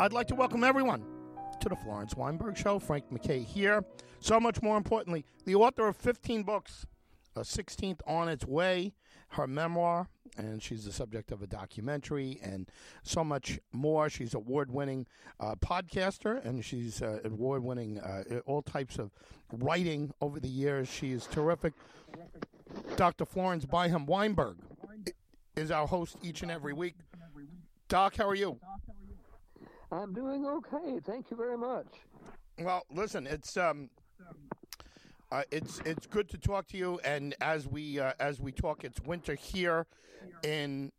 I'd like to welcome everyone to the Florence Weinberg Show. Frank MacKay here. So much more importantly, the author of 15 books, a 16th on its way, her memoir, and she's the subject of a documentary and so much more. She's award-winning uh, podcaster, and she's uh, award-winning uh, all types of writing over the years. She is terrific. Dr. Florence Byham Weinberg is our host each and every week. Doc, how are you? I'm doing okay. Thank you very much. Well, listen, it's um, uh, it's it's good to talk to you. And as we uh, as we talk, it's winter here in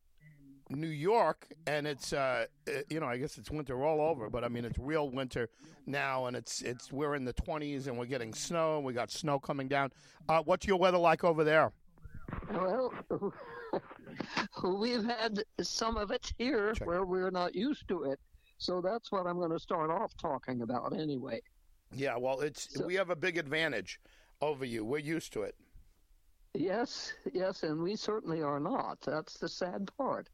New York, and it's uh, you know I guess it's winter all over, but I mean it's real winter now, and it's it's we're in the twenties, and we're getting snow, and we got snow coming down. Uh, what's your weather like over there? Well, we've had some of it here Check. where we're not used to it. So that's what I'm going to start off talking about anyway. Yeah, well, it's So- we have a big advantage over you. We're used to it. Yes, yes, and we certainly are not. That's the sad part.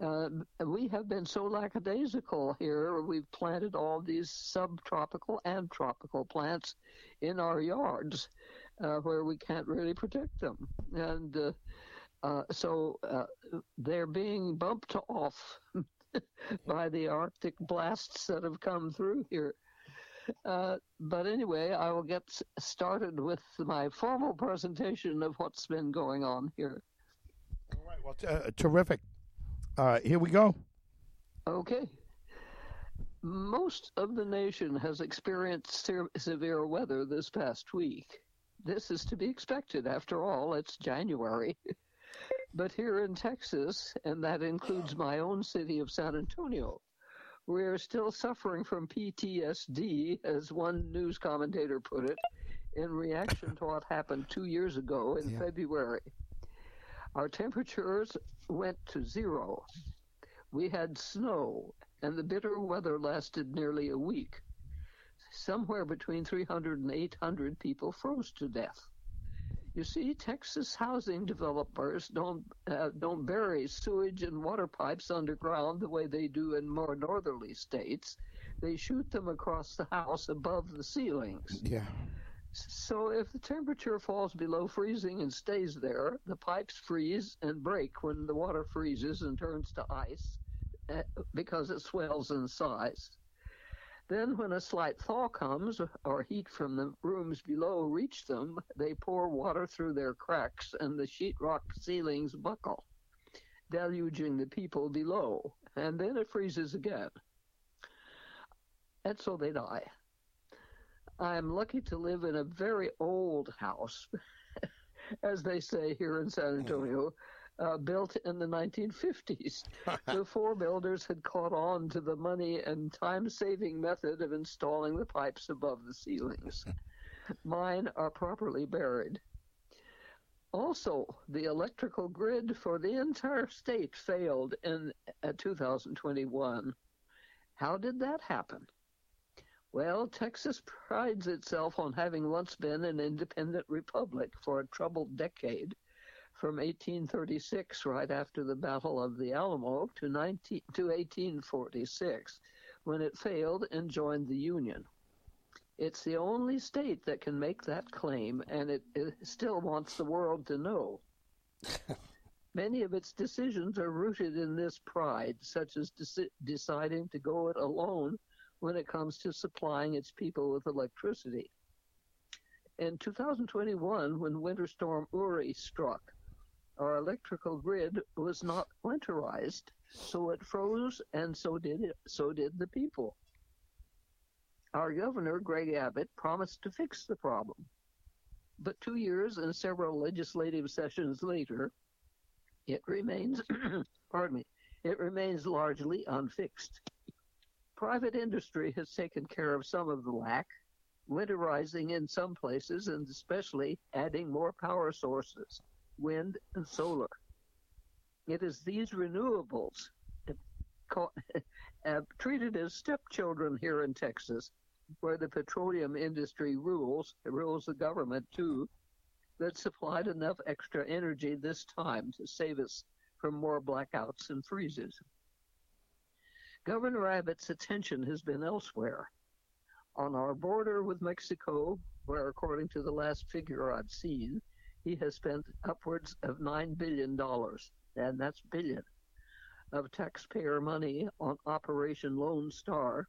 Uh, we have been so lackadaisical here. We've planted all these subtropical and tropical plants in our yards uh, where we can't really protect them. And uh, uh, so uh, they're being bumped off by the Arctic blasts that have come through here. Uh, but anyway, I will get started with my formal presentation of what's been going on here. All right. Well, t- uh, terrific. Uh, here we go. Okay. Most of the nation has experienced se- severe weather this past week. This is to be expected. After all, it's January. but here in Texas, and that includes my own city of San Antonio, we are still suffering from PTSD, as one news commentator put it, in reaction to what happened two years ago in Yeah. February. Our temperatures went to zero. We had snow, and the bitter weather lasted nearly a week. Somewhere between 300 and 800 people froze to death. You see, Texas housing developers don't uh, don't bury sewage and water pipes underground the way they do in more northerly states. They shoot them across the house above the ceilings. Yeah. So if the temperature falls below freezing and stays there, the pipes freeze and break when the water freezes and turns to ice uh, because it swells in size. Then, when a slight thaw comes or heat from the rooms below reach them, they pour water through their cracks and the sheetrock ceilings buckle, deluging the people below. And then it freezes again. And so they die. I'm lucky to live in a very old house, as they say here in San hmm. Antonio, uh, built in the 1950s. Before builders had caught on to the money and time saving method of installing the pipes above the ceilings. Mine are properly buried. Also, the electrical grid for the entire state failed in uh, 2021. How did that happen? Well, Texas prides itself on having once been an independent republic for a troubled decade, from 1836, right after the Battle of the Alamo, to, 19, to 1846, when it failed and joined the Union. It's the only state that can make that claim, and it, it still wants the world to know. Many of its decisions are rooted in this pride, such as deci- deciding to go it alone when it comes to supplying its people with electricity. In 2021, when Winter Storm Uri struck, our electrical grid was not winterized, so it froze, and so did it. So did the people. Our governor, Greg Abbott, promised to fix the problem, but two years and several legislative sessions later, it remains. pardon me. It remains largely unfixed. Private industry has taken care of some of the lack, winterizing in some places and especially adding more power sources, wind and solar. It is these renewables treated as stepchildren here in Texas, where the petroleum industry rules, it rules the government too, that supplied enough extra energy this time to save us from more blackouts and freezes. Governor Abbott's attention has been elsewhere. On our border with Mexico, where, according to the last figure I've seen, he has spent upwards of $9 billion, and that's billion, of taxpayer money on Operation Lone Star,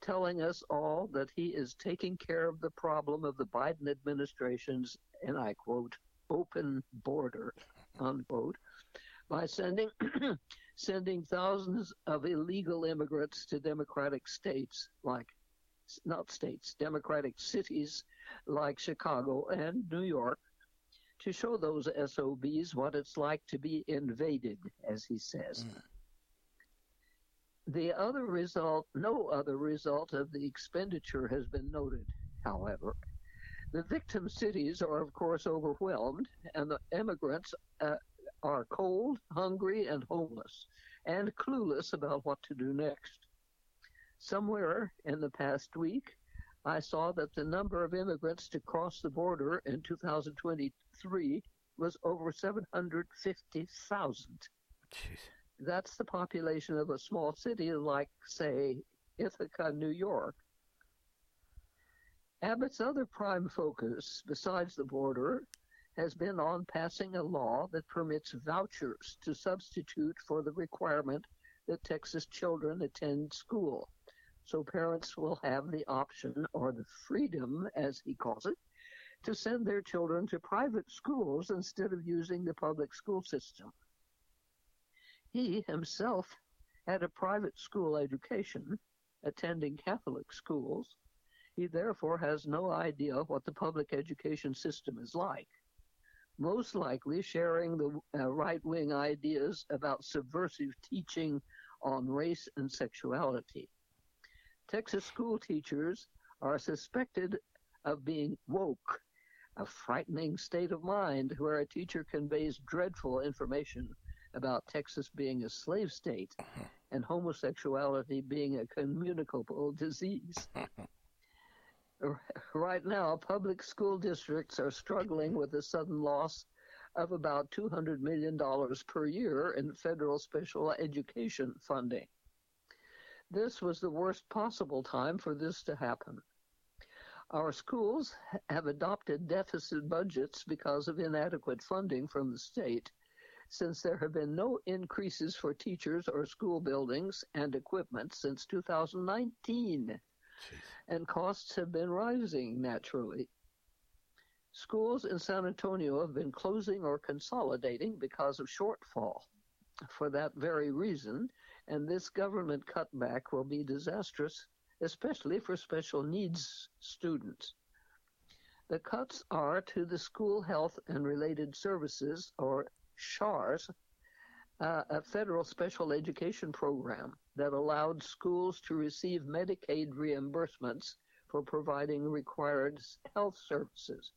telling us all that he is taking care of the problem of the Biden administration's, and I quote, open border, unquote, by sending sending thousands of illegal immigrants to democratic states like not states, democratic cities like Chicago and New York to show those SOBs what it's like to be invaded, as he says. Mm. The other result, no other result of the expenditure has been noted, however. The victim cities are, of course, overwhelmed, and the immigrants uh, are cold, hungry, and homeless, and clueless about what to do next. Somewhere in the past week, I saw that the number of immigrants to cross the border in 2023 was over 750,000. That's the population of a small city like, say, Ithaca, New York. Abbott's other prime focus, besides the border, has been on passing a law that permits vouchers to substitute for the requirement that Texas children attend school. So parents will have the option or the freedom, as he calls it, to send their children to private schools instead of using the public school system. He himself had a private school education, attending Catholic schools. He therefore has no idea what the public education system is like. Most likely sharing the uh, right wing ideas about subversive teaching on race and sexuality. Texas school teachers are suspected of being woke, a frightening state of mind where a teacher conveys dreadful information about Texas being a slave state and homosexuality being a communicable disease. right now, public school districts are struggling with the sudden loss of about $200 million per year in federal special education funding. This was the worst possible time for this to happen. Our schools have adopted deficit budgets because of inadequate funding from the state since there have been no increases for teachers or school buildings and equipment since 2019. Jeez. And costs have been rising naturally. Schools in San Antonio have been closing or consolidating because of shortfall. For that very reason, and this government cutback will be disastrous, especially for special needs students. The cuts are to the school health and related services, or SHARS, uh, a federal special education program that allowed schools to receive Medicaid reimbursements for providing required health services.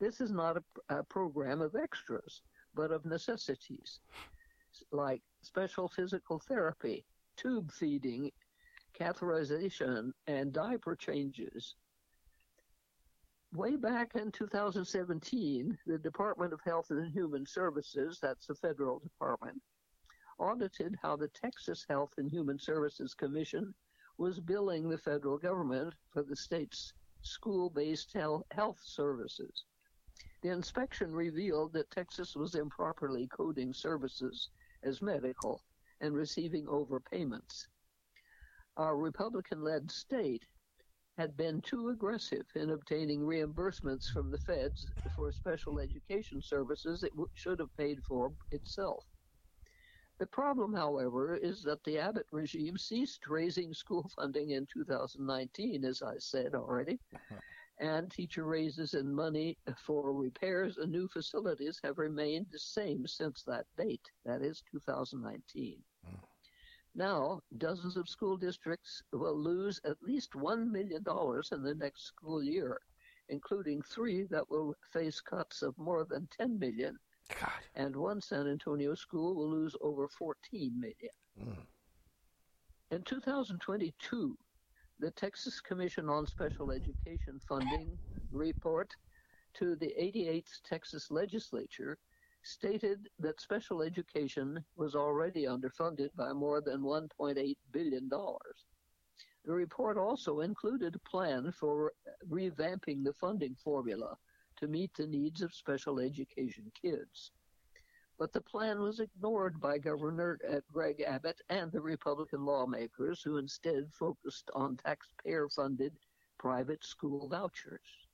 This is not a, a program of extras, but of necessities, like special physical therapy, tube feeding, catheterization, and diaper changes way back in 2017, the Department of Health and Human Services, that's the federal department, audited how the Texas Health and Human Services Commission was billing the federal government for the state's school based health services. The inspection revealed that Texas was improperly coding services as medical and receiving overpayments. Our Republican led state had been too aggressive in obtaining reimbursements from the feds for special education services it w- should have paid for itself. The problem, however, is that the Abbott regime ceased raising school funding in 2019, as I said already. and teacher raises and money for repairs and new facilities have remained the same since that date, that is 2019. Now, dozens of school districts will lose at least $1 million in the next school year, including three that will face cuts of more than 10 million. God. And one San Antonio school will lose over $14 million. Mm. In 2022, the Texas Commission on Special Education Funding report to the 88th Texas legislature stated that special education was already underfunded by more than $1.8 billion. The report also included a plan for revamping the funding formula to meet the needs of special education kids. But the plan was ignored by Governor uh, Greg Abbott and the Republican lawmakers, who instead focused on taxpayer funded private school vouchers.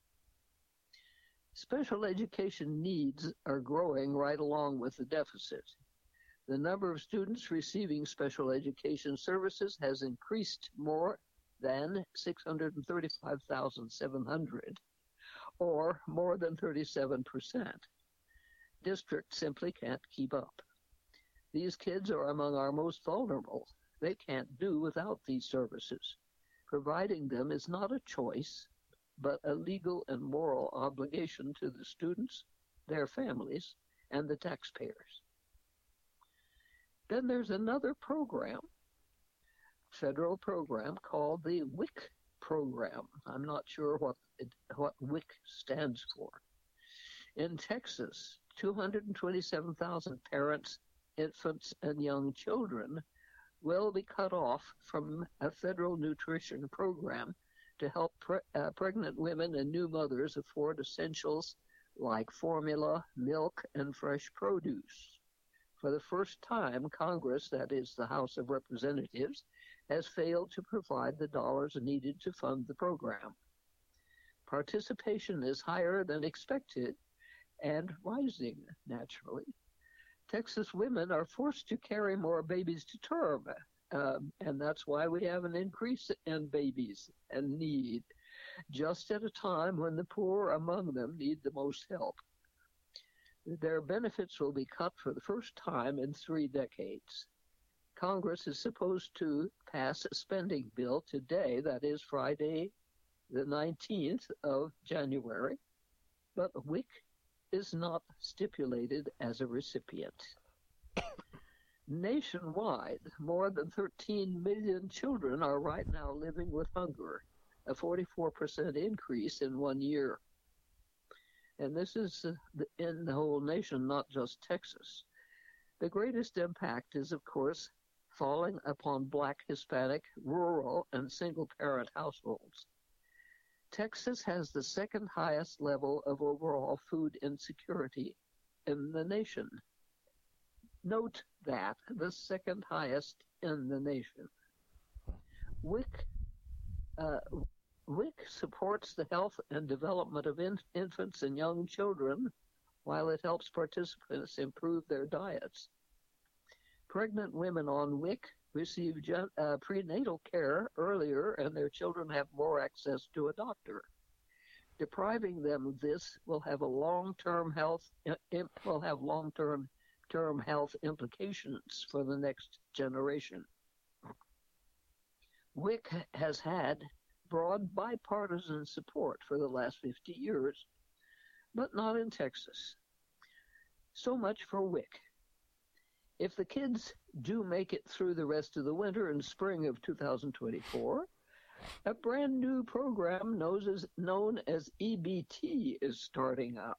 Special education needs are growing right along with the deficit. The number of students receiving special education services has increased more than 635,700, or more than 37%. Districts simply can't keep up. These kids are among our most vulnerable. They can't do without these services. Providing them is not a choice, but a legal and moral obligation to the students, their families, and the taxpayers. Then there's another program, federal program called the WIC program. I'm not sure what it, what WIC stands for. In Texas, 227,000 parents, infants, and young children will be cut off from a federal nutrition program to help pre- uh, pregnant women and new mothers afford essentials like formula, milk, and fresh produce. For the first time, Congress, that is the House of Representatives, has failed to provide the dollars needed to fund the program. Participation is higher than expected and rising naturally. Texas women are forced to carry more babies to term, um, and that's why we have an increase in babies and need, just at a time when the poor among them need the most help. Their benefits will be cut for the first time in three decades. Congress is supposed to pass a spending bill today, that is Friday, the 19th of January, but WIC is not stipulated as a recipient. Nationwide, more than 13 million children are right now living with hunger, a 44% increase in one year. And this is uh, in the whole nation, not just Texas. The greatest impact is, of course, falling upon black, Hispanic, rural, and single parent households. Texas has the second highest level of overall food insecurity in the nation. Note that the second highest in the nation. WIC, uh, WIC supports the health and development of in- infants and young children while it helps participants improve their diets. Pregnant women on WIC receive gen- uh, prenatal care earlier and their children have more access to a doctor. Depriving them of this will have a long-term health will have long-term term health implications for the next generation. WIC has had broad bipartisan support for the last 50 years, but not in Texas. So much for WIC. If the kids do make it through the rest of the winter and spring of 2024, a brand new program known as EBT is starting up.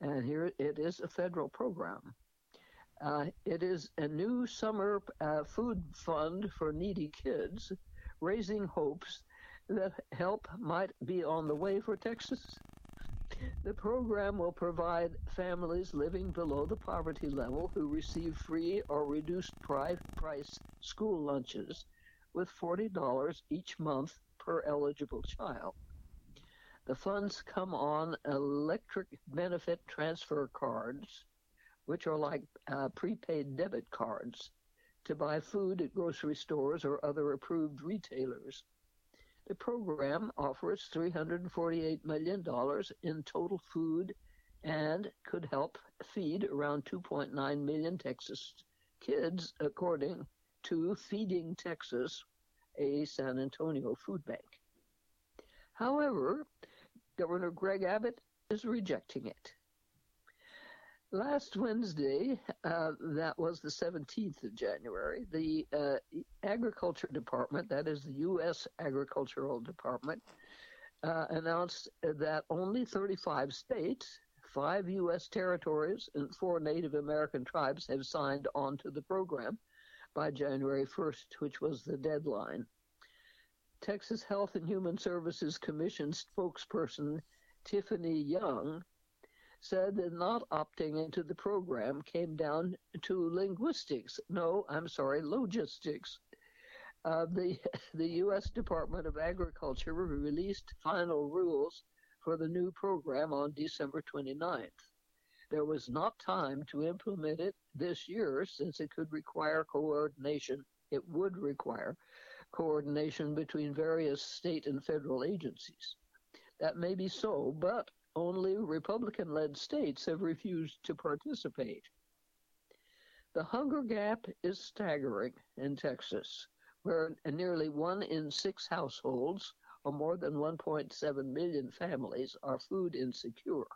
And here it is a federal program. Uh, it is a new summer uh, food fund for needy kids, raising hopes that help might be on the way for Texas. The program will provide families living below the poverty level who receive free or reduced price school lunches with $40 each month per eligible child. The funds come on electric benefit transfer cards, which are like uh, prepaid debit cards, to buy food at grocery stores or other approved retailers. The program offers $348 million in total food and could help feed around 2.9 million Texas kids, according to Feeding Texas, a San Antonio food bank. However, Governor Greg Abbott is rejecting it. Last Wednesday, uh, that was the 17th of January, the uh, Agriculture Department, that is the U.S. Agricultural Department, uh, announced that only 35 states, five U.S. territories and four Native American tribes have signed on to the program by January 1st, which was the deadline. Texas Health and Human Services Commission spokesperson Tiffany Young said that not opting into the program came down to linguistics. No, I'm sorry, logistics. Uh, the the U.S. Department of Agriculture released final rules for the new program on December 29th. There was not time to implement it this year since it could require coordination. It would require coordination between various state and federal agencies. That may be so, but only Republican led states have refused to participate. The hunger gap is staggering in Texas, where nearly one in six households, or more than 1.7 million families, are food insecure.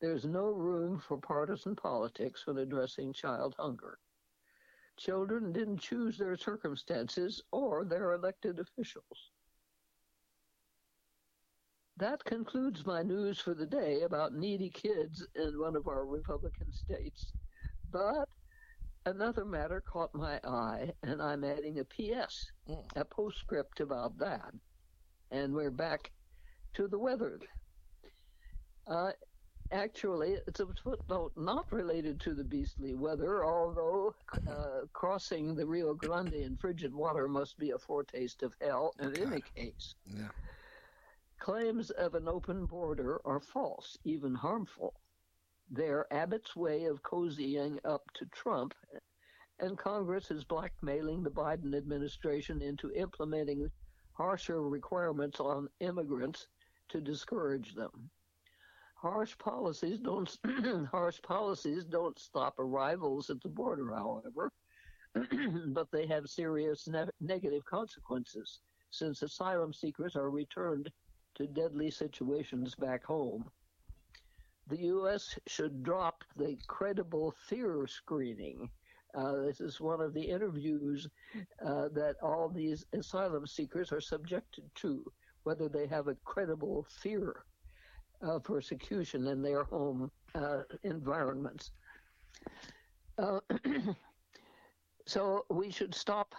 There's no room for partisan politics when addressing child hunger. Children didn't choose their circumstances or their elected officials. That concludes my news for the day about needy kids in one of our Republican states. But another matter caught my eye, and I'm adding a PS, mm. a postscript about that. And we're back to the weather. Uh, Actually, it's a footnote not related to the beastly weather, although uh, crossing the Rio Grande in frigid water must be a foretaste of hell in God. any case. Yeah. Claims of an open border are false, even harmful. They're Abbott's way of cozying up to Trump, and Congress is blackmailing the Biden administration into implementing harsher requirements on immigrants to discourage them. Harsh policies don't harsh policies don't stop arrivals at the border, however, but they have serious ne- negative consequences since asylum seekers are returned to deadly situations back home. The U.S. should drop the credible fear screening. Uh, this is one of the interviews uh, that all these asylum seekers are subjected to, whether they have a credible fear of persecution in their home uh, environments. Uh, so we should stop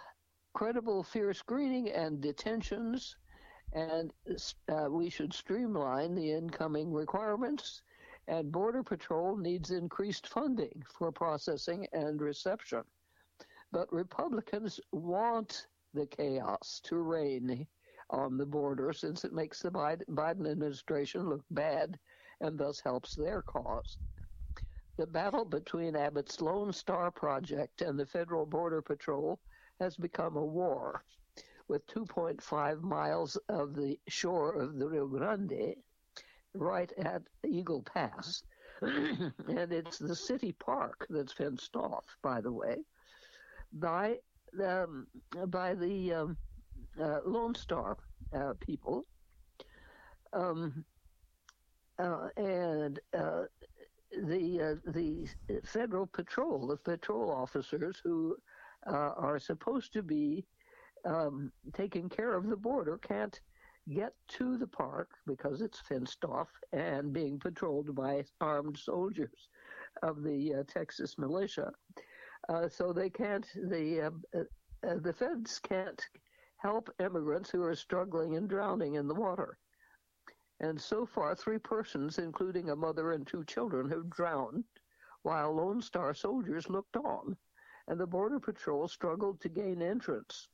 credible fear screening and detentions, and uh, we should streamline the incoming requirements. And Border Patrol needs increased funding for processing and reception. But Republicans want the chaos to reign on the border since it makes the Biden administration look bad and thus helps their cause. The battle between Abbott's Lone Star Project and the Federal Border Patrol has become a war, with 2.5 miles of the shore of the Rio Grande right at Eagle Pass. and it's the city park that's fenced off, by the way, by um, by the um, uh, Lone Star uh, people. Um, uh, and uh, the uh, the federal patrol, the patrol officers who uh, are supposed to be um, taking care of the border, can't get to the park because it's fenced off and being patrolled by armed soldiers of the uh, Texas militia. Uh, so they can't. The uh, uh, the feds can't help immigrants who are struggling and drowning in the water. And so far, three persons, including a mother and two children, have drowned, while Lone Star soldiers looked on, and the Border Patrol struggled to gain entrance.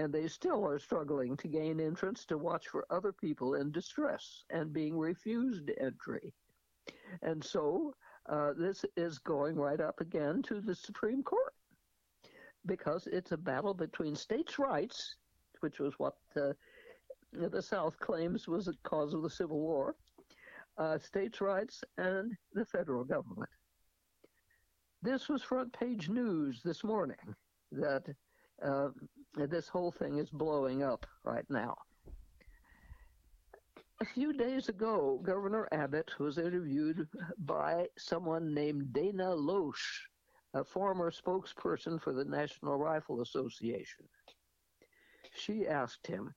And they still are struggling to gain entrance to watch for other people in distress and being refused entry. And so uh, this is going right up again to the Supreme Court because it's a battle between states' rights which was what the South claims was the cause of the Civil War, uh, states' rights, and the federal government. This was front page news this morning that uh, this whole thing is blowing up right now. A few days ago, Governor Abbott was interviewed by someone named Dana Loesch, a former spokesperson for the National Rifle Association she asked him,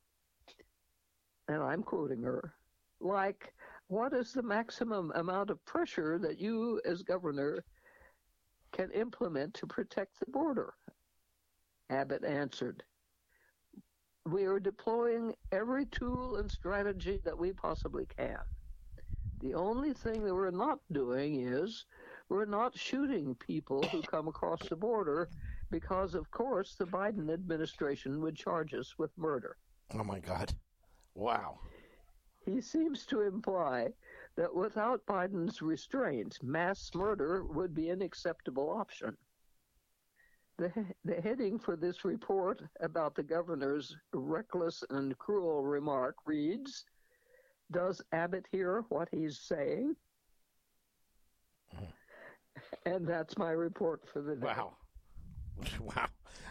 and I'm quoting her, like, what is the maximum amount of pressure that you, as governor, can implement to protect the border? Abbott answered, We are deploying every tool and strategy that we possibly can. The only thing that we're not doing is we're not shooting people who come across the border because, of course, the Biden administration would charge us with murder. Oh, my God. Wow. He seems to imply that without Biden's restraint, mass murder would be an acceptable option. The, the heading for this report about the governor's reckless and cruel remark reads Does Abbott hear what he's saying? And that's my report for the day. Wow. Wow.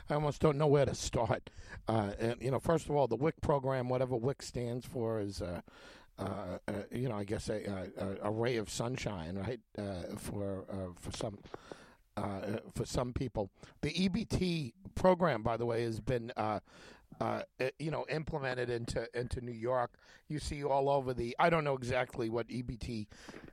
I almost don't know where to start. Uh, and, you know, first of all, the WIC program, whatever WIC stands for, is, uh, uh, uh you know, I guess a, a, a, ray of sunshine, right? Uh, for uh, for some for some people, the EBT program, by the way, has been. you know, implemented into into New York. You see all over the. I don't know exactly what EBT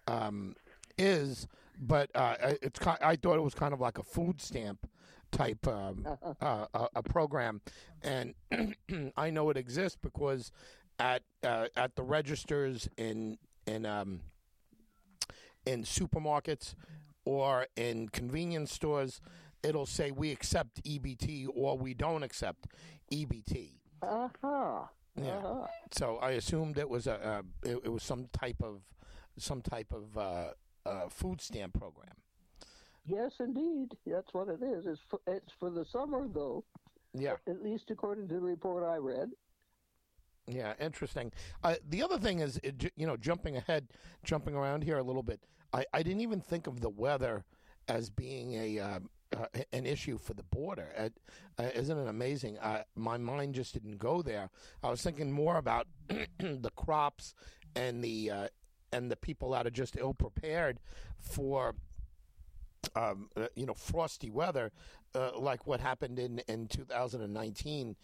um, is, but it's. I thought it was kind of like a food stamp type um, uh, a, a, program, and I know it exists because at uh, at the registers in in um, in supermarkets or in convenience stores, it'll say we accept EBT or we don't accept EBT. Uh huh. Yeah. Uh-huh. So I assumed it was a, a it, it, was some type of some type of uh, uh, food stamp program. Yes, indeed. That's what it is. It's for, it's for the summer, though. Yeah. At least according to the report I read. Yeah, interesting. Uh, the other thing is, you know, jumping ahead, jumping around here a little bit. I, I didn't even think of the weather as being a uh, uh, an issue for the border. Uh, isn't it amazing? My mind just didn't go there. I was thinking more about the crops and the uh, and the people that are just ill prepared for um, uh, you know, frosty weather, uh, like what happened in, in 2019.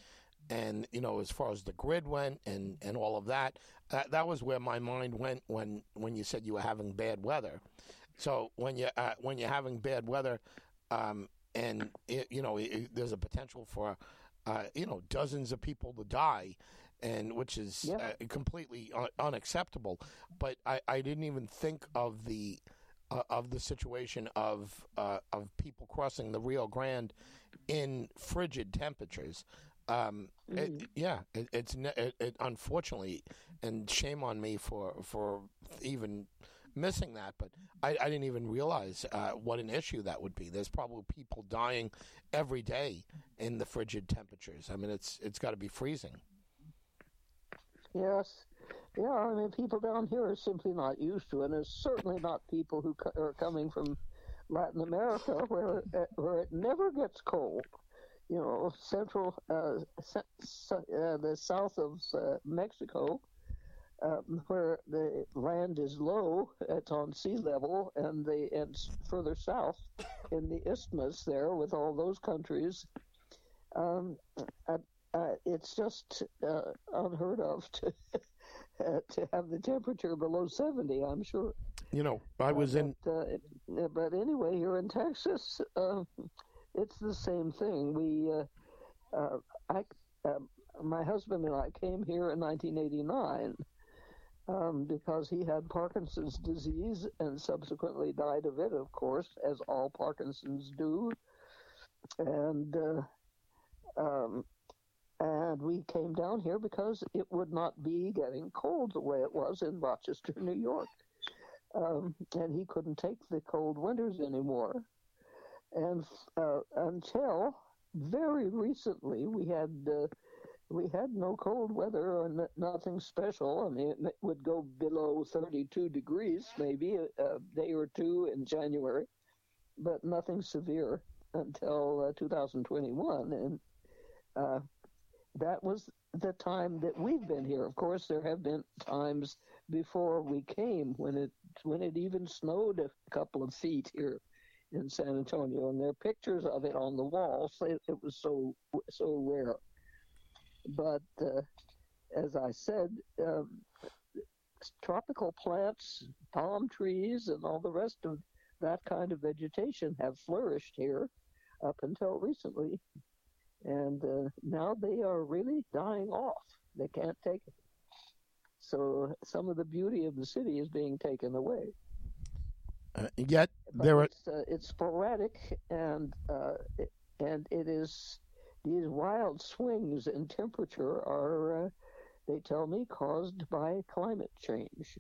And, you know, as far as the grid went and, and all of that, uh, that was where my mind went when, when you said you were having bad weather. So when you uh, when you're having bad weather, um, and it, you know it, there's a potential for uh, you know dozens of people to die, and which is yeah. uh, completely un- unacceptable. But I, I didn't even think of the uh, of the situation of uh, of people crossing the Rio Grande in frigid temperatures. Um, mm. it, yeah, it, it's it, unfortunately, and shame on me for for even missing that. But I, I didn't even realize uh, what an issue that would be. There's probably people dying every day in the frigid temperatures. I mean, it's it's got to be freezing. Yes, yeah, I mean, people down here are simply not used to it, and it's certainly not people who co- are coming from Latin America, where uh, where it never gets cold. You know, central, uh, uh, the south of uh, Mexico, um, where the land is low, it's on sea level, and the and further south in the isthmus there with all those countries, um, uh, uh, it's just unheard of to to have the temperature below 70, I'm sure. You know, I was uh, in. But, uh, but anyway, here in Texas, uh, it's the same thing. We, uh, uh, I, um, my husband and I came here in 1989 um, because he had Parkinson's disease and subsequently died of it, of course, as all Parkinsons do. And uh, um, and we came down here because it would not be getting cold the way it was in Rochester, New York. Um, and he couldn't take the cold winters anymore. And uh, until very recently, we had uh, we had no cold weather or n- nothing special. I mean, it would go below 32 degrees maybe a, a day or two in January, but nothing severe until uh, 2021. And uh, that was the time that we've been here. Of course, there have been times before we came when it when it even snowed a couple of feet here in San Antonio, and there are pictures of it on the walls. It, it was so so rare. But uh, as I said, um, tropical plants, palm trees, and all the rest of that kind of vegetation have flourished here up until recently. And uh, now they are really dying off. They can't take it. So some of the beauty of the city is being taken away. Uh, yet But there are it's, uh, it's sporadic and uh, it, and it is these wild swings in temperature are uh, they tell me caused by climate change.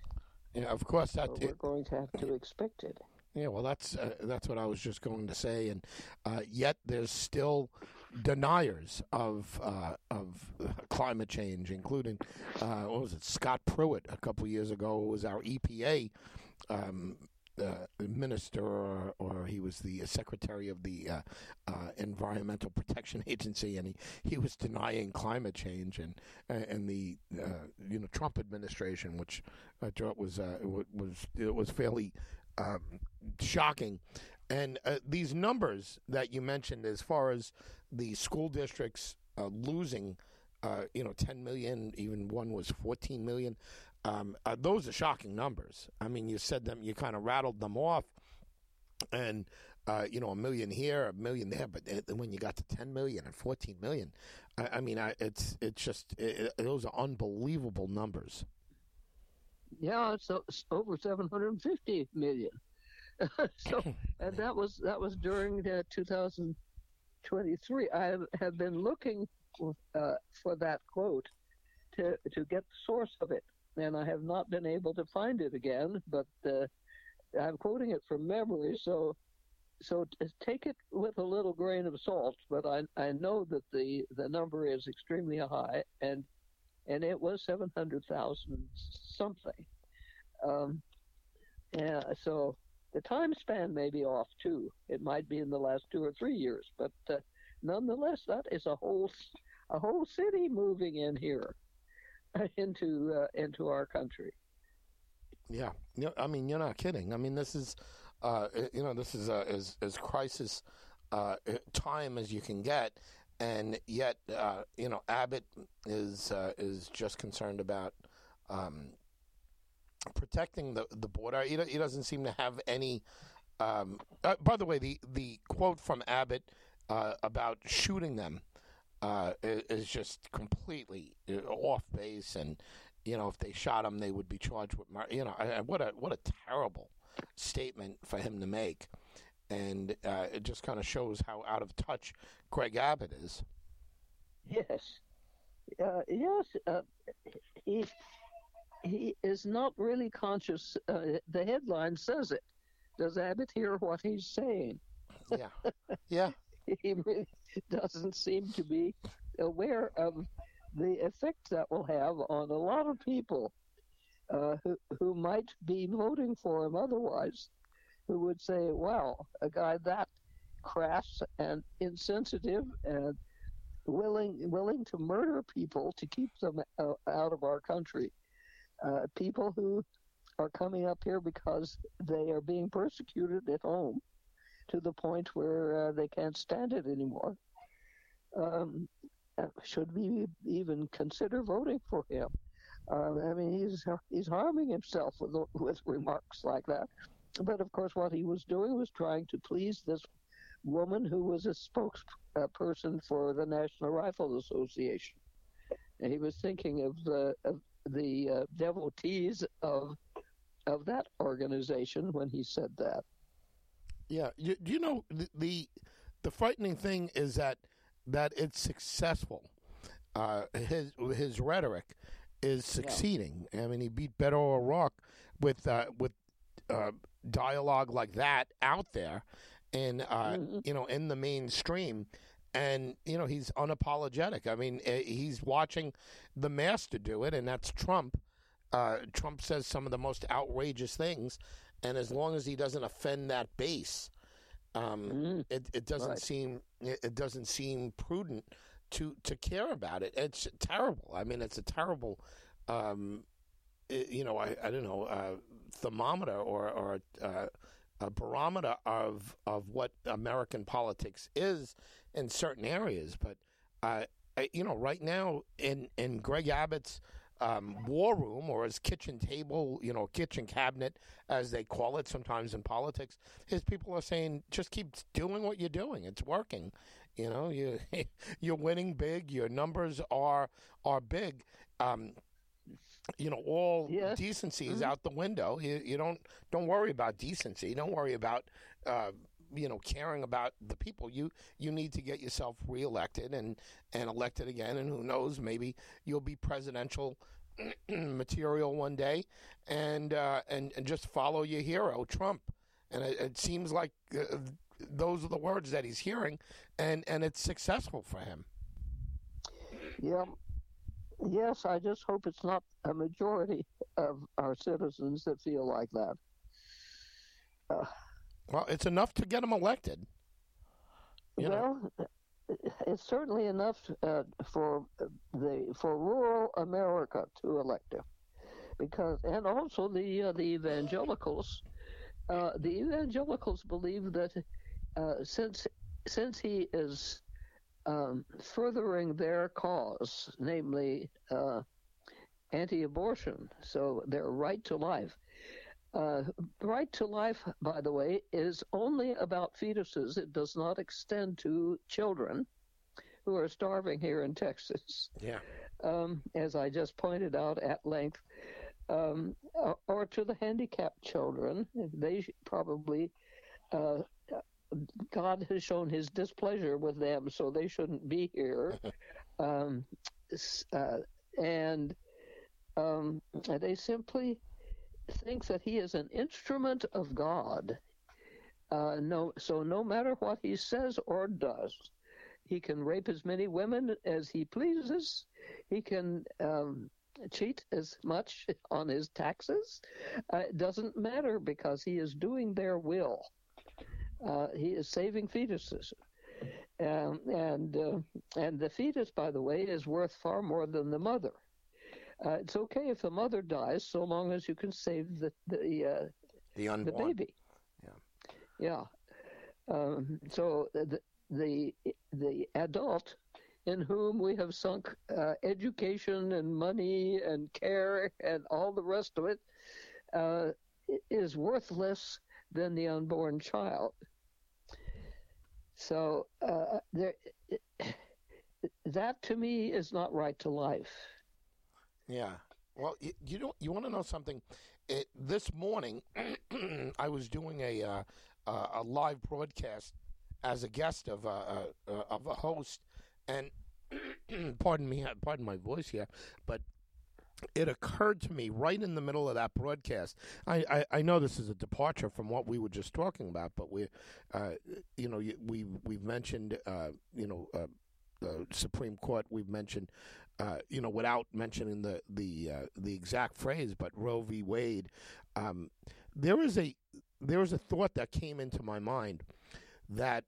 yeah, of course that So we're going to have to expect it. Yeah, well, that's uh, that's what I was just going to say, and uh, yet there's still deniers of uh, of climate change, including uh, what was it, Scott Pruitt a couple years ago was our EPA um, uh, minister, or, or he was the secretary of the uh, uh, Environmental Protection Agency, and he, he was denying climate change, and and the uh, you know Trump administration, which I thought was uh, was it was fairly um, shocking. And uh, these numbers that you mentioned, as far as the school districts uh, losing, uh, you know, 10 million, even one was 14 million, um, uh, those are shocking numbers. I mean, you said them, you kind of rattled them off, and, uh, you know, a million here, a million there, but when you got to 10 million and 14 million, I, I mean, I, it's it's just, it, it, those are unbelievable numbers. Yeah, it's, it's over 750 million. so, and that was that was during uh, 2023. I have- been looking for, uh, for that quote to to get the source of it, and I have not been able to find it again. But uh, I'm quoting it from memory, so so take it with a little grain of salt. But I I know that the the number is extremely high, and and it was 700,000 something. Um, yeah, so the time span may be off too. It might be in the last two or three years, but uh, nonetheless, that is a whole a whole city moving in here into uh, into our country. Yeah, I mean, you're not kidding. I mean, this is, uh, you know, this is uh, as as crisis uh, time as you can get, and yet, uh, you know, Abbott is uh, is just concerned about um, protecting the the border. He, he doesn't seem to have any. Um, uh, by the way, the the quote from Abbott uh, about shooting them uh, is just completely uh, off base, and you know, if they shot him, they would be charged with murder. You know, what a what a terrible statement for him to make, and uh, it just kind of shows how out of touch Greg Abbott is. Yes, uh, yes, uh, he he is not really conscious. Uh, the headline says it. Does Abbott hear what he's saying? Yeah, yeah, he really doesn't seem to be aware of the effect that will have on a lot of people uh, who, who might be voting for him otherwise, who would say, wow, a guy that crass and insensitive and willing willing to murder people to keep them uh, out of our country. Uh, people who are coming up here because they are being persecuted at home to the point where uh, they can't stand it anymore. Um, uh, should we even consider voting for him? Uh, I mean, he's he's harming himself with with remarks like that. But of course, what he was doing was trying to please this woman who was a spokesperson for the National Rifle Association. And he was thinking of the of the uh, devotees of of that organization when he said that. Yeah. You, you know the, the the frightening thing is that that it's successful. Uh, his his rhetoric is succeeding. I mean, he beat Beto O'Rourke with uh, with uh, dialogue like that out there, and uh, Mhm. you know, in the mainstream. And you know he's unapologetic. I mean, eh, he's watching the master do it, and that's Trump. Uh, Trump says some of the most outrageous things, and as long as he doesn't offend that base, um, Mm. it, it doesn't Right. seem it, it doesn't seem prudent to to care about it. It's terrible. I mean, it's a terrible, um, i- you know, I, I don't know, uh, thermometer or or uh, a barometer of of what American politics is in certain areas. But uh, I, you know, right now in in Greg Abbott's um, war room or his kitchen table, you know, kitchen cabinet, as they call it sometimes in politics, his people are saying, just keep doing what you're doing. It's working. You know, you you're winning big. Your numbers are are big. Um, you know, all decency is Mhm. out the window. You, you don't don't worry about decency. Don't worry about uh, you know caring about the people. You you need to get yourself reelected and and elected again. And who knows, maybe you'll be presidential material one day, and uh, and and just follow your hero, Trump. And it, it seems like uh, those are the words that he's hearing, and and it's successful for him. Yeah. Yes, I just hope it's not a majority of our citizens that feel like that. Well, it's enough to get him elected. You know. well, it's certainly enough uh, for the for rural America to elect him, because and also the uh, the evangelicals, uh, the evangelicals believe that uh, since since he is um, furthering their cause, namely uh, anti-abortion, so their right to life. Uh, right to life, by the way, is only about fetuses. It does not extend to children who are starving here in Texas, Yeah. um, as I just pointed out at length, um, or, or to the handicapped children. They probably, uh, God has shown his displeasure with them, so they shouldn't be here. um, uh, and um, they simply think that he is an instrument of God. Uh, no, so no matter what he says or does, he can rape as many women as he pleases. He can um, cheat as much on his taxes. Uh, it doesn't matter because he is doing their will. Uh, he is saving fetuses. Um, and uh, and the fetus, by the way, is worth far more than the mother. Uh, it's okay if the mother dies, so long as you can save the the uh, The the unborn. baby. Yeah. Yeah. Um, so the the the adult in whom we have sunk uh, education and money and care and all the rest of it uh, is worthless than the unborn child. So uh, there, that to me is not right to life. Yeah. Well, you, you don't. You want to know something? It, this morning, I was doing a uh, a live broadcast as a guest of a, uh, uh, of a host, and pardon me, pardon my voice here, but it occurred to me right in the middle of that broadcast. I, I, I know this is a departure from what we were just talking about, but we, uh, you know, we we've mentioned, uh, you know, uh, the Supreme Court. We've mentioned, uh, you know, without mentioning the the uh, the exact phrase, but Roe v. Wade. Um, there is a there is a thought that came into my mind that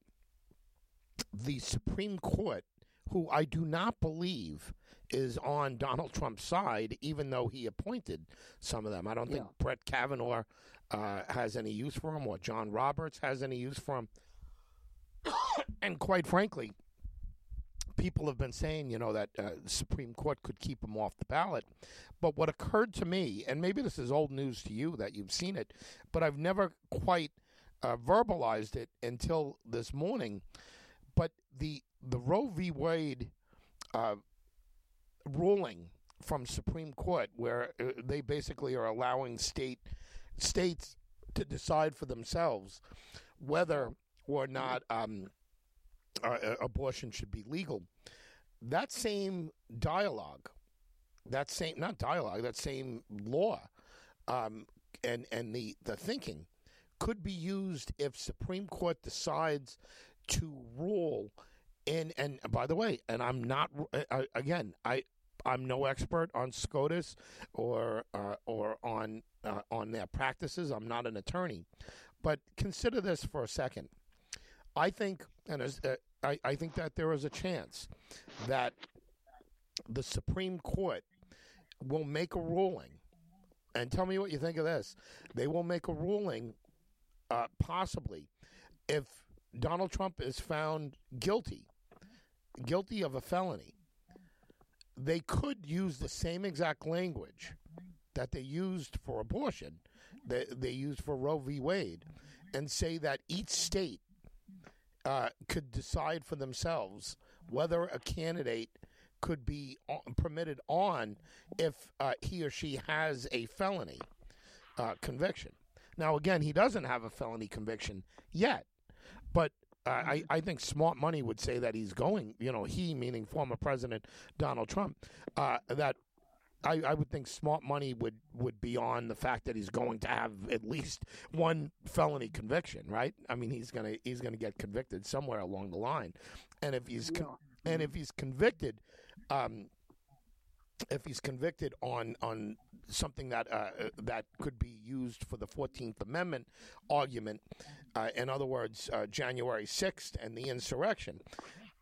the Supreme Court, who I do not believe is on Donald Trump's side, even though he appointed some of them. I don't think Brett Kavanaugh uh, has any use for him, or John Roberts has any use for him. and quite frankly, people have been saying, you know, that uh, the Supreme Court could keep him off the ballot. But what occurred to me, and maybe this is old news to you that you've seen it, but I've never quite uh, verbalized it until this morning. But the the Roe v. Wade uh, ruling from Supreme Court, where uh, they basically are allowing state states to decide for themselves whether or not um, uh, uh, abortion should be legal. That same dialogue, that same not dialogue, that same law, um, and and the the thinking could be used if Supreme Court decides to rule in. And by the way, and I'm not uh, again, I I'm no expert on SCOTUS or uh, or on uh, on their practices. I'm not an attorney, but consider this for a second. I think, and as, uh, I, I think that there is a chance that the Supreme Court will make a ruling. And tell me what you think of this. They will make a ruling, uh, possibly, if Donald Trump is found guilty, guilty of a felony, they could use the same exact language that they used for abortion, that they used for Roe v. Wade, and say that each state uh, could decide for themselves whether a candidate could be permitted on if uh, he or she has a felony uh, conviction. Now, again, he doesn't have a felony conviction yet, but I, I think smart money would say that he's going, you know, he, meaning former President Donald Trump, uh, that I, I, would think smart money would, would be on the fact that he's going to have at least one felony conviction, right? I mean, he's gonna he's gonna get convicted somewhere along the line, and if he's con- and if he's convicted, um, if he's convicted on on something that uh, that could be used for the Fourteenth Amendment argument, uh, in other words, uh, January sixth and the insurrection,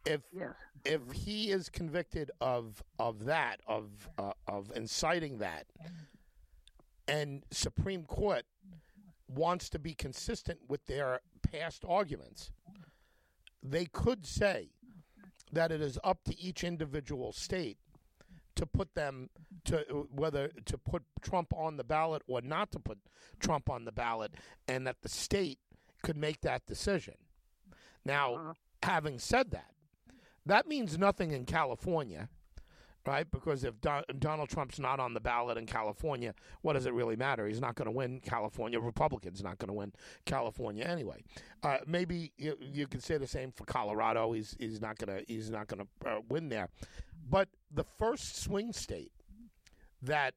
if yes. if he is convicted of of that of uh, of inciting that, and Supreme Court wants to be consistent with their past arguments, they could say that it is up to each individual state to put them to whether to put Trump on the ballot or not to put Trump on the ballot, and that the state could make that decision. Now, uh-huh. having said that, that means nothing in California, right? Because if Don- Donald Trump's not on the ballot in California, what does it really matter? He's not going to win California. Republicans not going to win California anyway. Uh, maybe you, you can say the same for Colorado. He's he's not going to he's not going to uh, win there. But the first swing state that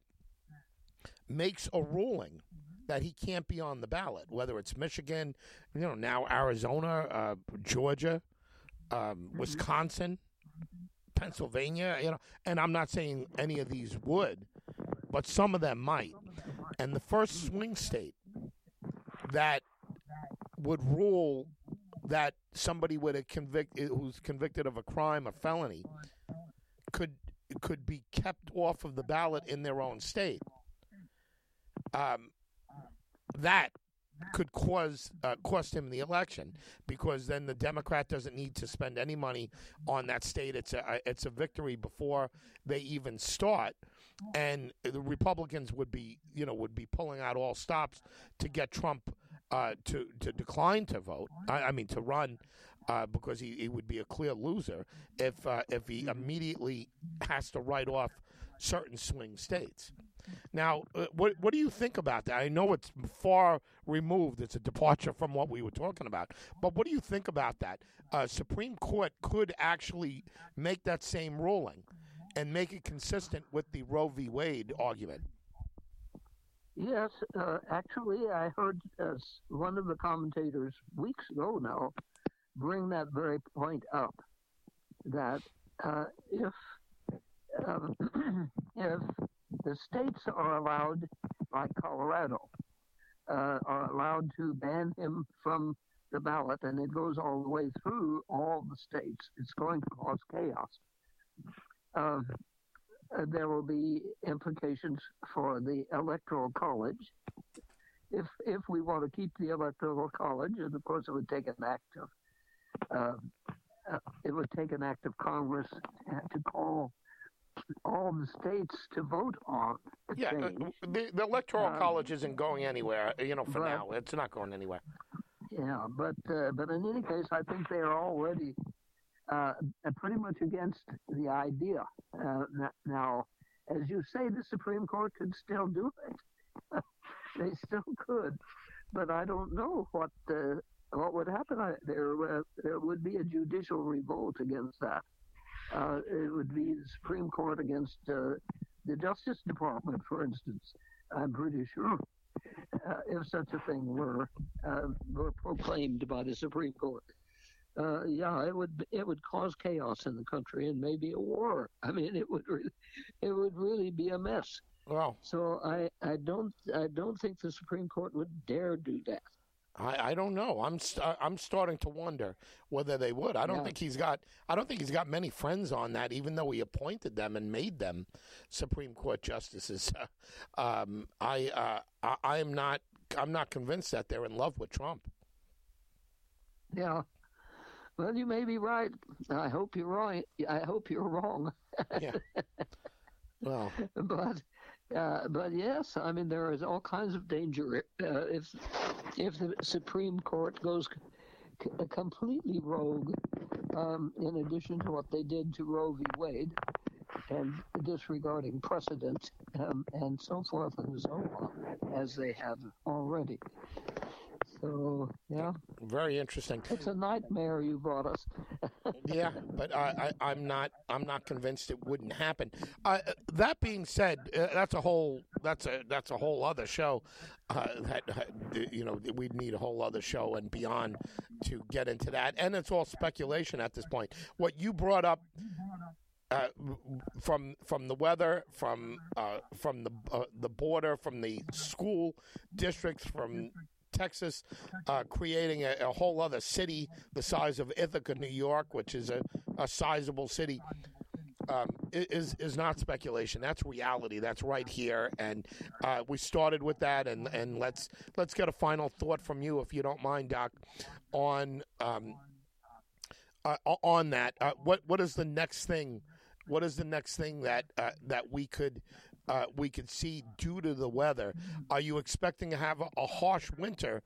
makes a ruling that he can't be on the ballot, whether it's Michigan, you know, now Arizona, uh, Georgia, um, mm-hmm. Wisconsin, Pennsylvania, you know, and I'm not saying any of these would, but some of them might. And the first swing state that would rule that somebody with a convict who's convicted of a crime, a felony, could could be kept off of the ballot in their own state. Um, that could cause uh, cost him the election because then the Democrat doesn't need to spend any money on that state. It's a it's a victory before they even start, and the Republicans would be you know would be pulling out all stops to get Trump uh, to to decline to vote. I, I mean to run. Uh, because he, he would be a clear loser if uh, if he immediately has to write off certain swing states. Now, uh, what what do you think about that? I know it's far removed; it's a departure from what we were talking about. But what do you think about that? Uh, Supreme Court could actually make that same ruling and make it consistent with the Roe v. Wade argument. Yes, uh, actually, I heard uh, one of the commentators weeks ago now bring that very point up that uh, if um, if the states are allowed, like Colorado, uh, are allowed to ban him from the ballot, and it goes all the way through all the states. It's going to cause chaos. Uh, uh, there will be implications for the electoral college. If if we want to keep the electoral college, and of course it would take an act of uh, uh it would take an act of Congress to call all the states to vote on. Yeah, uh, the, the electoral um, college isn't going anywhere. You know, for but, now, it's not going anywhere. Yeah, but uh, but in any case, I think they are already uh, pretty much against the idea. Uh, now, as you say, the Supreme Court could still do it. they still could, but I don't know what uh, what would happen. I, there uh, there would be a judicial revolt against that uh, it would be the Supreme Court against uh, the Justice Department, for instance. I'm pretty sure uh, if such a thing were uh, were proclaimed by the Supreme Court. Uh, yeah, it would it would cause chaos in the country and maybe a war. I mean, it would really, it would really be a mess. Wow. So I, I don't I don't think the Supreme Court would dare do that. I, I don't know. I'm st- uh, I'm starting to wonder whether they would. I don't yeah. think he's got. I don't think he's got many friends on that. Even though he appointed them and made them Supreme Court justices, um, I, uh, I I am not. I'm not convinced that they're in love with Trump. Yeah, Well, you may be right. I hope you're right. I hope you're wrong. yeah. Well, but uh, but yes, I mean there is all kinds of danger uh, if if the Supreme Court goes c- completely rogue. Um, in addition to what they did to Roe v. Wade, and disregarding precedent um, and so forth and so on, as they have already. So yeah, very interesting. It's a nightmare you brought us. yeah, but I, I, am not. I'm not convinced it wouldn't happen. Uh, that being said, uh, that's a whole. That's a that's a whole other show. Uh, that uh, you know we'd need a whole other show and beyond to get into that, and it's all speculation at this point. What you brought up. Uh, from from the weather, from uh, from the uh, the border, from the school districts, from Texas, uh, creating a, a, whole other city the size of Ithaca, New York, which is a, a sizable city. Um, is is not speculation. That's reality. That's right here, and uh, we started with that. And, and let's let's get a final thought from you, if you don't mind, Doc, on um, uh, on that. Uh, what what is the next thing? What is the next thing that uh, that we could uh, we could see due to the weather. Are you expecting to have a, a harsh winter,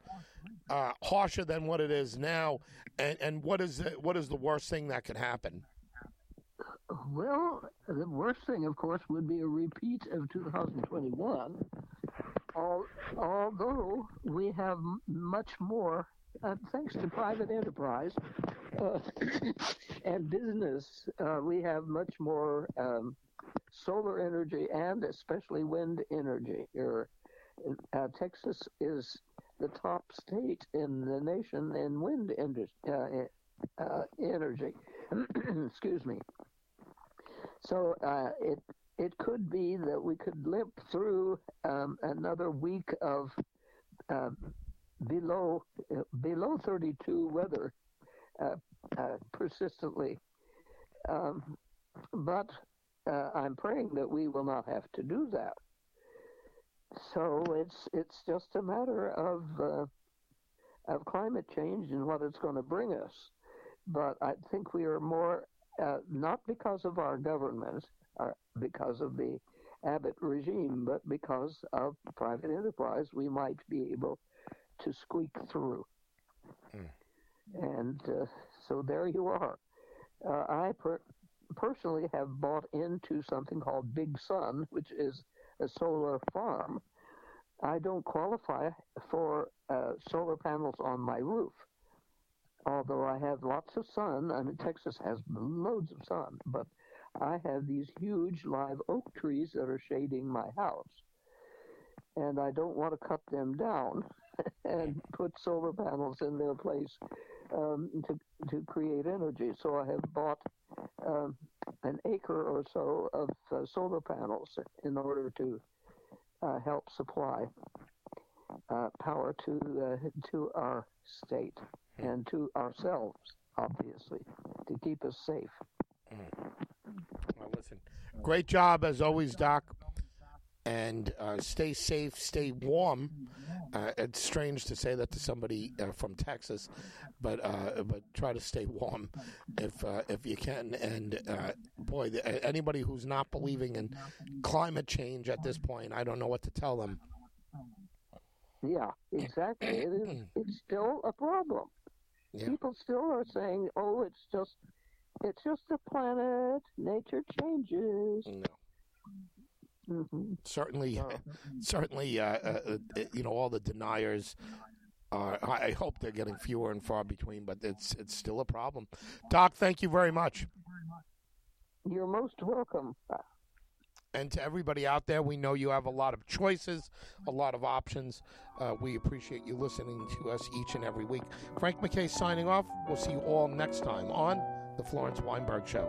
uh, harsher than what it is now? And, and what is the, what is the worst thing that could happen? Well, the worst thing, of course, would be a repeat of 2021. although we have much more, uh, thanks to private enterprise uh, and business, uh, we have much more um, solar energy and especially wind energy. Uh, Texas is the top state in the nation in wind uh, uh, energy. Excuse me. So uh, it it could be that we could limp through um, another week of um, below uh, below 32 weather uh, persistently. Um, but uh, I'm praying that we will not have to do that. So it's it's just a matter of uh, of climate change and what it's going to bring us. But I think we are more uh, not because of our government, or because of the Abbott regime, but because of private enterprise, we might be able to squeak through. Mm. And uh, so there you are. Uh, I per- personally have bought into something called Big Sun, which is a solar farm. I don't qualify for uh, solar panels on my roof, although I have lots of sun. I mean, Texas has loads of sun, but I have these huge live oak trees that are shading my house. And I don't want to cut them down and put solar panels in their place um, to, to create energy. So I have bought um, an acre or so of uh, solar panels in order to uh, help supply uh, power to uh, to our state and to ourselves, obviously, to keep us safe. Mm. Well, listen, great job as always, Doc and uh, stay safe, stay warm. Uh, it's strange to say that to somebody uh, from Texas, but uh, but try to stay warm if uh, if you can. And uh, boy, the, anybody who's not believing in climate change at this point, I don't know what to tell them. Yeah, exactly. it is, it's still a problem. Yeah. People still are saying, "Oh, it's just it's just a planet. Nature changes." No. Mm-hmm. Certainly, oh. certainly, uh, uh, uh, you know, all the deniers. Are, I hope they're getting fewer and far between, but it's it's still a problem. Doc, thank you very much. You're most welcome. And to everybody out there, we know you have a lot of choices, a lot of options. Uh, we appreciate you listening to us each and every week. Frank MacKay signing off. We'll see you all next time on the Florence Weinberg Show.